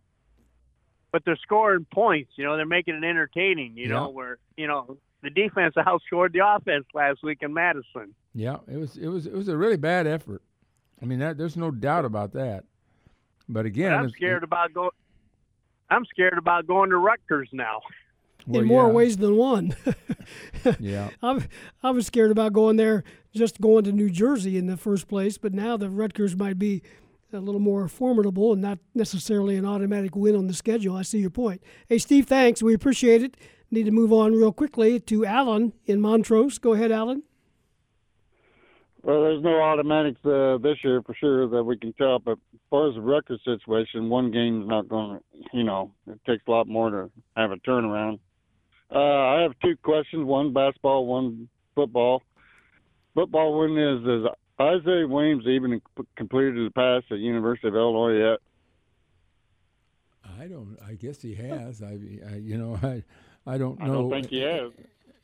But they're scoring points. You know, they're making it entertaining. You yeah. know, where you know the defense outscored the offense last week in Madison. Yeah, it was it was it was a really bad effort. I mean, that, there's no doubt about that. But again, but I'm scared it, about going. I'm scared about going to Rutgers now. Well, in more yeah. ways than one. yeah, I'm, I was scared about going there, just going to New Jersey in the first place. But now the Rutgers might be a little more formidable and not necessarily an automatic win on the schedule. I see your point. Hey, Steve, thanks. We appreciate it. Need to move on real quickly to Alan in Montrose. Go ahead, Alan. Well, there's no automatics uh, this year for sure that we can tell. But as far as the record situation, one game's not going to, you know, it takes a lot more to have a turnaround. Uh, I have two questions one basketball, one football. Football one is Is Isaiah Williams even completed the pass at University of Illinois yet? I don't. I guess he has. I, I you know, I I don't know. I don't think he has.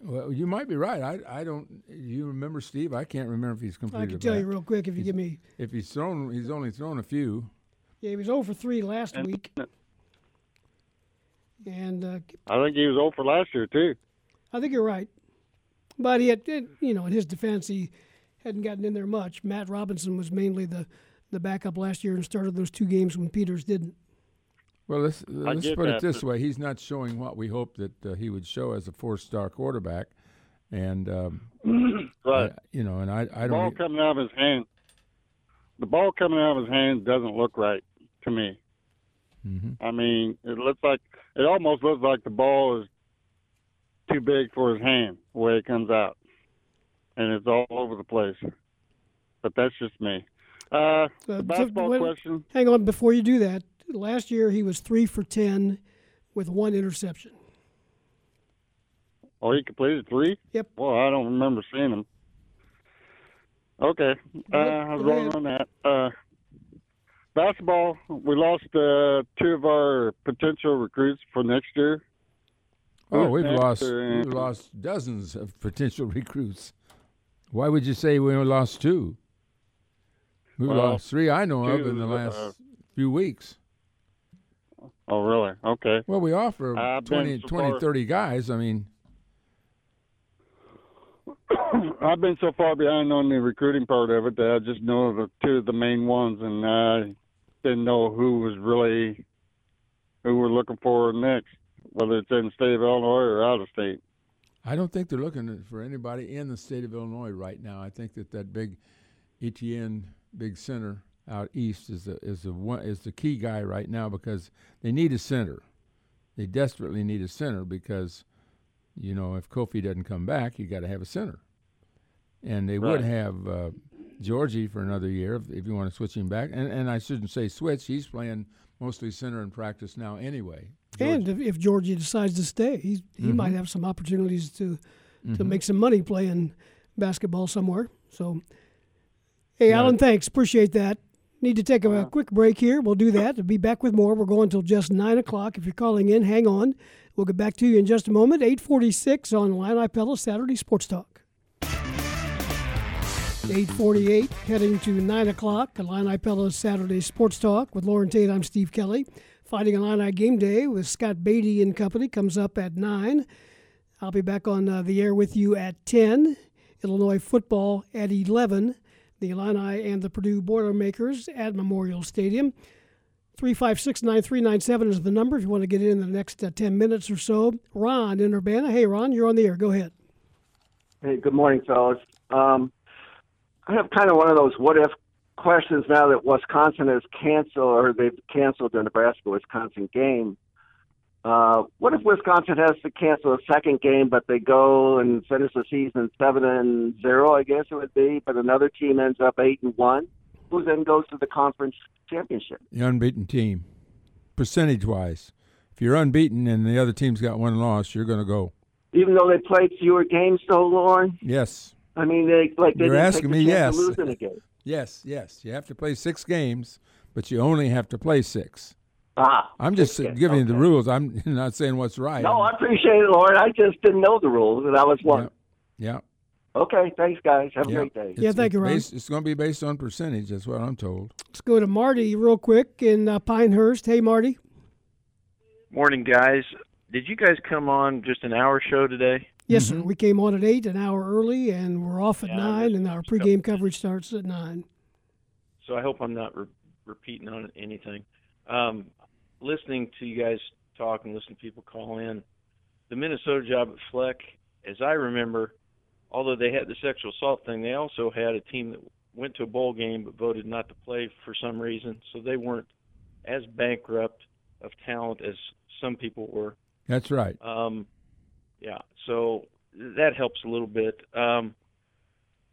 Well, you might be right. I, I don't. You remember Steve? I can't remember if he's completed. I can tell you real quick if you he's, give me. If he's thrown, he's only thrown a few. Yeah, he was over 3 last and, week. And uh, I think he was over last year too. I think you're right, but he had, you know, in his defense, he hadn't gotten in there much. Matt Robinson was mainly the the backup last year and started those two games when Peters didn't. Well, let's let's get put it this way: he's not showing what we hoped that uh, he would show as a four-star quarterback, and um, Right. I- you know, and I I the ball don't. e- coming out of his hand. The ball coming out of his hand doesn't look right to me. Mhm. I mean, it looks like it almost looks like the ball is too big for his hand the way it comes out, and it's all over the place. But that's just me. Uh, Uh, the so wait- question. Hang on, before you do that, last year he was three for ten with one interception. Oh, he completed three. Yep. Well, I don't remember seeing him. Okay, uh, I was wrong on that. Uh, basketball, we lost uh, two of our potential recruits for next year. Oh, we've next, lost uh, we've lost dozens of potential recruits. Why would you say we only lost two? We've Well, lost three I know of in the last uh, few weeks. Oh, really? Okay. Well, we offer I've 20, so 20 30 guys. I mean, I've been so far behind on the recruiting part of it that I just know the two of the main ones, and I didn't know who was really who we're looking for next, whether it's in the state of Illinois or out of state. I don't think they're looking for anybody in the state of Illinois right now. I think that that big ETN big center out east is the is the one is the key guy right now because they need a center. They desperately need a center because you know if Kofi doesn't come back, you got to have a center. And they would have uh, Giorgi for another year if, if you want to switch him back. And and I shouldn't say switch. He's playing mostly center in practice now anyway. And if, if Georgia decides to stay, he he Mm-hmm. might have some opportunities to to make some money playing basketball somewhere. So, hey, Yeah. Alan, thanks. Appreciate that. Need to take a, Uh-huh. quick break here. We'll do that. We'll be back with more. We're going until just nine o'clock. If you're calling in, hang on. We'll get back to you in just a moment. Eight forty-six on Illini Pella Saturday Sports Talk. 848, heading to 9 o'clock, Illini Pella Saturday Sports Talk with Loren Tate. I'm Steve Kelly. Fighting Illini Game Day with Scott Beatty and company comes up at 9. I'll be back on uh, the air with you at 10. Illinois football at 11. The Illini and the Purdue Boilermakers at Memorial Stadium. 356 9397 is the number if you want to get in in the next uh, 10 minutes or so. Ron in Urbana. Hey, Ron, you're on the air. Go ahead. Hey, good morning, fellas. Um, I have kind of one of those what if questions now that Wisconsin has canceled or they've canceled the Nebraska Wisconsin game. Uh, what if Wisconsin has to cancel a second game, but they go and finish the season seven and zero? I guess it would be, but another team ends up eight and one. Who then goes to the conference championship? The unbeaten team, percentage wise. If you're unbeaten and the other team's got one loss, you're going to go. Even though they played fewer games, though, Loren. Yes. I mean, they like they You're asking me, yes. to a game. Yes, yes. You have to play six games, but you only have to play six. Ah, I'm just okay, giving you the rules. I'm not saying what's right. No, I appreciate it, Loren. I just didn't know the rules, and I was one. Yeah. Okay, thanks, guys. Have a yeah. great day. It's- Yeah, thank you, it's Ron. based- it's going to be based on percentage. That's what I'm told. Let's go to Marty real quick in uh, Pinehurst. Hey, Marty. Morning, guys. Did you guys come on just an hour show today? Yes, Mm-hmm. sir. We came on at 8, an hour early, and we're off at Yeah, 9, and our the first pregame coverage starts at 9. So I hope I'm not re- repeating on anything. Um, listening to you guys talk and listening to people call in, the Minnesota job at Fleck, as I remember, although they had the sexual assault thing, they also had a team that went to a bowl game but voted not to play for some reason. So they weren't as bankrupt of talent as some people were. That's right. Um, yeah, so that helps a little bit. Um,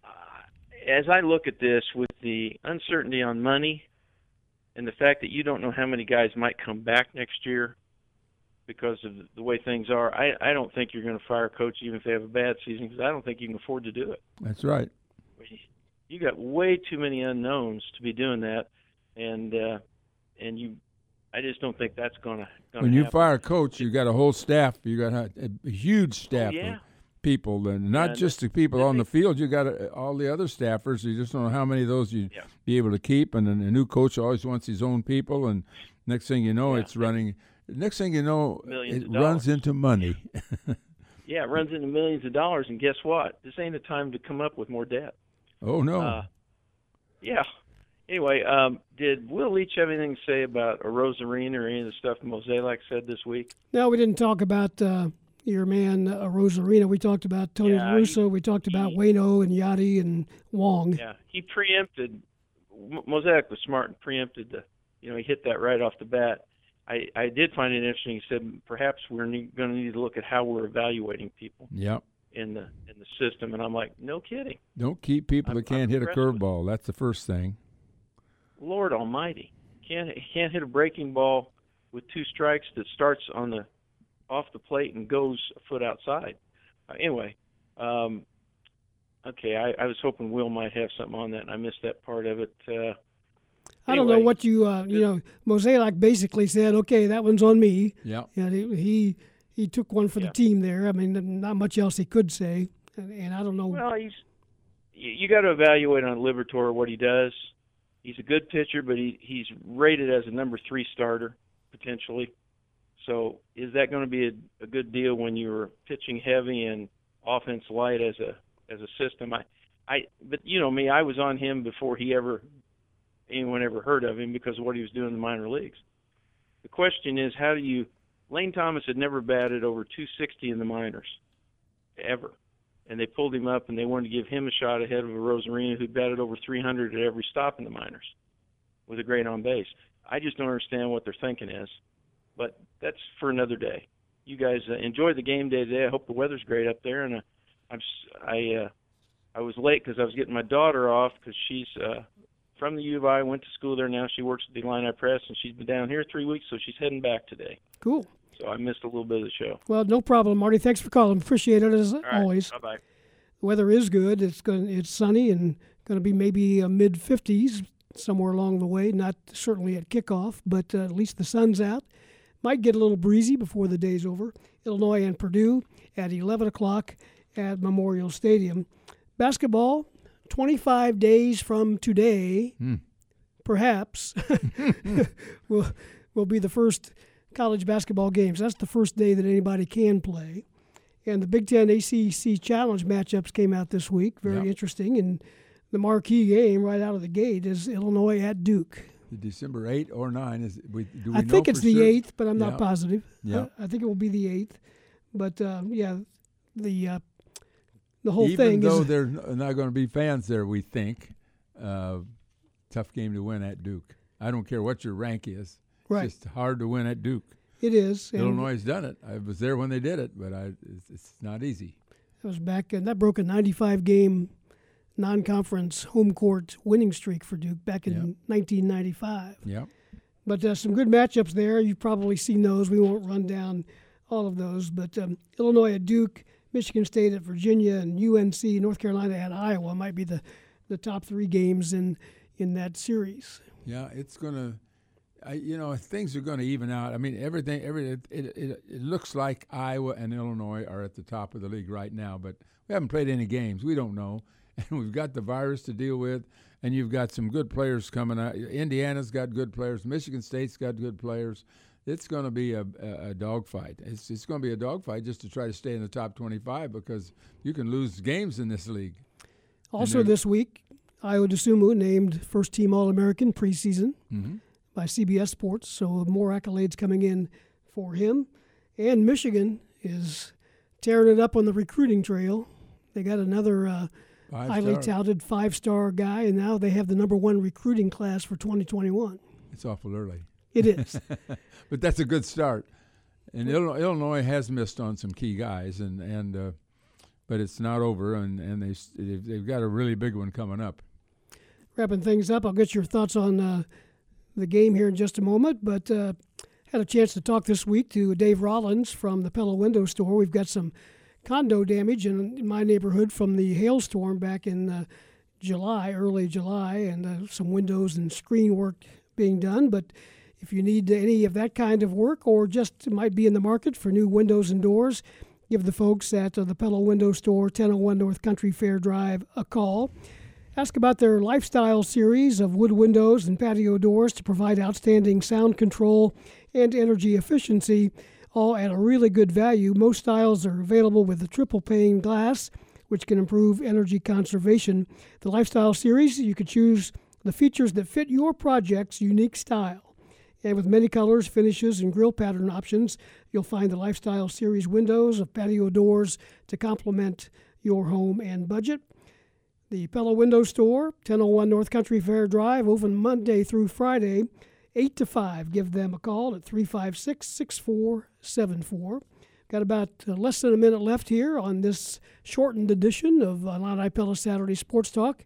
uh, as I look at this with the uncertainty on money and the fact that you don't know how many guys might come back next year because of the way things are, I, I don't think you're going to fire a coach even if they have a bad season because I don't think you can afford to do it. That's right. You got way too many unknowns to be doing that, and uh, and you, I just don't think that's going to. When you fire a coach, you got a whole staff. You got a, a huge staff Oh, yeah. Of people, and not And just the people on the field. You got uh, all the other staffers. You just don't know how many of those you would be able to keep. And then a new coach always wants his own people, and next thing you know, it's running. Next thing you know, Millions it runs into money. Yeah, it runs into millions of dollars, and guess what? This ain't the time to come up with more debt. oh no. Uh, yeah, anyway, um, did Will Leitch have anything to say about Arozarena or any of the stuff Mozeliak said this week? No, we didn't talk about uh, your man uh, Arozarena. We talked about Tony Yeah, Russa. We talked about Waino and Yadi and Wong. Yeah, he preempted. Mozeliak was smart and preempted the. You know, he hit that right off the bat. I I did find it interesting. He said perhaps we're ne- going to need to look at how we're evaluating people Yep. in the in the system, and I'm like, no kidding. Don't keep people that can't hit a curveball. That's the first thing. Lord Almighty, can't can't hit a breaking ball with two strikes that starts on the off the plate and goes a foot outside. Uh, anyway, um, okay, I, I was hoping Will might have something on that, and I missed that part of it. Uh, I don't know what you uh, you know. Mozeliak basically said, "Okay, that one's on me." Yeah. Yeah. he he, he took one for the team there. I mean, not much else he could say, and, and I don't know. Well, he's you, you got to evaluate on Liberatore what he does. He's a good pitcher, but he he's rated as a number three starter potentially. So is that going to be a, a good deal when you're pitching heavy and offense light as a as a system? I I but you know me, I was on him before he ever anyone ever heard of him because of what he was doing in the minor leagues. The question is, how do you? Lane Thomas had never batted over 260 in the minors, ever, and they pulled him up and they wanted to give him a shot ahead of Arozarena who batted over 300 at every stop in the minors, with a great on base. I just don't understand what their thinking is, but that's for another day. You guys uh, enjoy the game day today. I hope the weather's great up there, and uh, I'm I uh, I was late because I was getting my daughter off because she's uh, from the U of I, went to school there now. She works at the Illini Press, and she's been down here three weeks, so she's heading back today. Cool. So I missed a little bit of the show. Well, no problem, Marty. Thanks for calling. Appreciate it as right, always. Bye bye. The weather is good. It's going. It's sunny and going to be maybe a mid 50s somewhere along the way. Not certainly at kickoff, but uh, at least the sun's out. Might get a little breezy before the day's over. Illinois and Purdue at 11 o'clock at Memorial Stadium. Basketball, 25 days from today, Hmm. perhaps, will will be the first college basketball games. That's the first day that anybody can play. And the Big Ten ACC Challenge matchups came out this week. Very Yeah. interesting. And the marquee game right out of the gate is Illinois at Duke. The December 8 or 9 is we do we I think it's the sure? eighth, but I'm Yeah. not positive. Yeah. I, I think it will be the eighth. But uh, yeah, the uh, the whole Even thing though is there's not going to be fans there, we think uh, tough game to win at Duke. I don't care what your rank is. Right. It's just hard to win at Duke. it is. Illinois has done it. I was there when they did it, but I, it's, it's not easy. It was back, and that broke a 95 game non conference home court winning streak for Duke back in Yeah. 1995. Yeah. But uh, some good matchups there. You've probably seen those. We won't run down all of those. But um, Illinois at Duke, Michigan State at Virginia, and UNC, North Carolina at Iowa might be the, the top three games in, in that series. Yeah, it's gonna. I, you know, things are going to even out. I mean, everything. Every it, it, it looks like Iowa and Illinois are at the top of the league right now, but we haven't played any games. We don't know, and we've got the virus to deal with, and you've got some good players coming out. Indiana's got good players. Michigan State's got good players. It's going to be a, a, a dogfight. It's it's going to be a dogfight just to try to stay in the top twenty-five because you can lose games in this league. Also, this week, Ayo Dosunmu named first team All American preseason Mm-hmm. by CBS Sports. So, more accolades coming in for him. And Michigan is tearing it up on the recruiting trail. They got another uh, highly Five-star. touted five star guy, and now they have the number one recruiting class for 2021. It's awful early. It is. but that's a good start. And Illinois, Illinois has missed on some key guys, and and uh, but it's not over, and and they they've, they've got a really big one coming up. Wrapping things up, I'll get your thoughts on uh, the game here in just a moment. But uh, had a chance to talk this week to Dave Rollins from the Pella Window Store. We've got some condo damage in, my neighborhood from the hailstorm back in uh, July, early July, and uh, some windows and screen work being done. But if you need any of that kind of work or just might be in the market for new windows and doors, give the folks at uh, the Pella Window Store, 1001 North Country Fair Drive, a call. Ask about their lifestyle series of wood windows and patio doors to provide outstanding sound control and energy efficiency, all at a really good value. Most styles are available with the triple pane glass, which can improve energy conservation. The lifestyle series, you could choose the features that fit your project's unique style. And with many colors, finishes, and grill pattern options, you'll find the Lifestyle Series windows of patio doors to complement your home and budget. The Pella Window Store, 1001 North Country Fair Drive, open Monday through Friday, 8 to 5. Give them a call at 356 6474. Got about uh, less than a minute left here on this shortened edition of Illini Pella Saturday Sports Talk.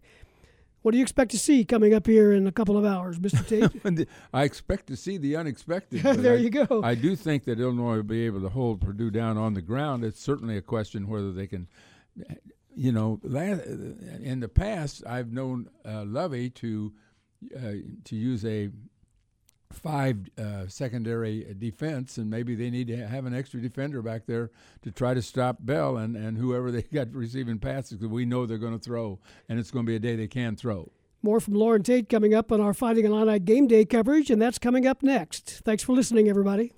What do you expect to see coming up here in a couple of hours, Mr. Tate? I expect to see the unexpected. there I, you go. I do think that Illinois will be able to hold Purdue down on the ground. It's certainly a question whether they can. You know, in the past, I've known uh, Lovie to uh, to use a five uh, secondary defense, and maybe they need to have an extra defender back there to try to stop Bell and, and whoever they got receiving passes because we know they're going to throw, and it's going to be a day they can throw. More from Loren Tate coming up on our Fighting Illini game day coverage, and that's coming up next. Thanks for listening, everybody.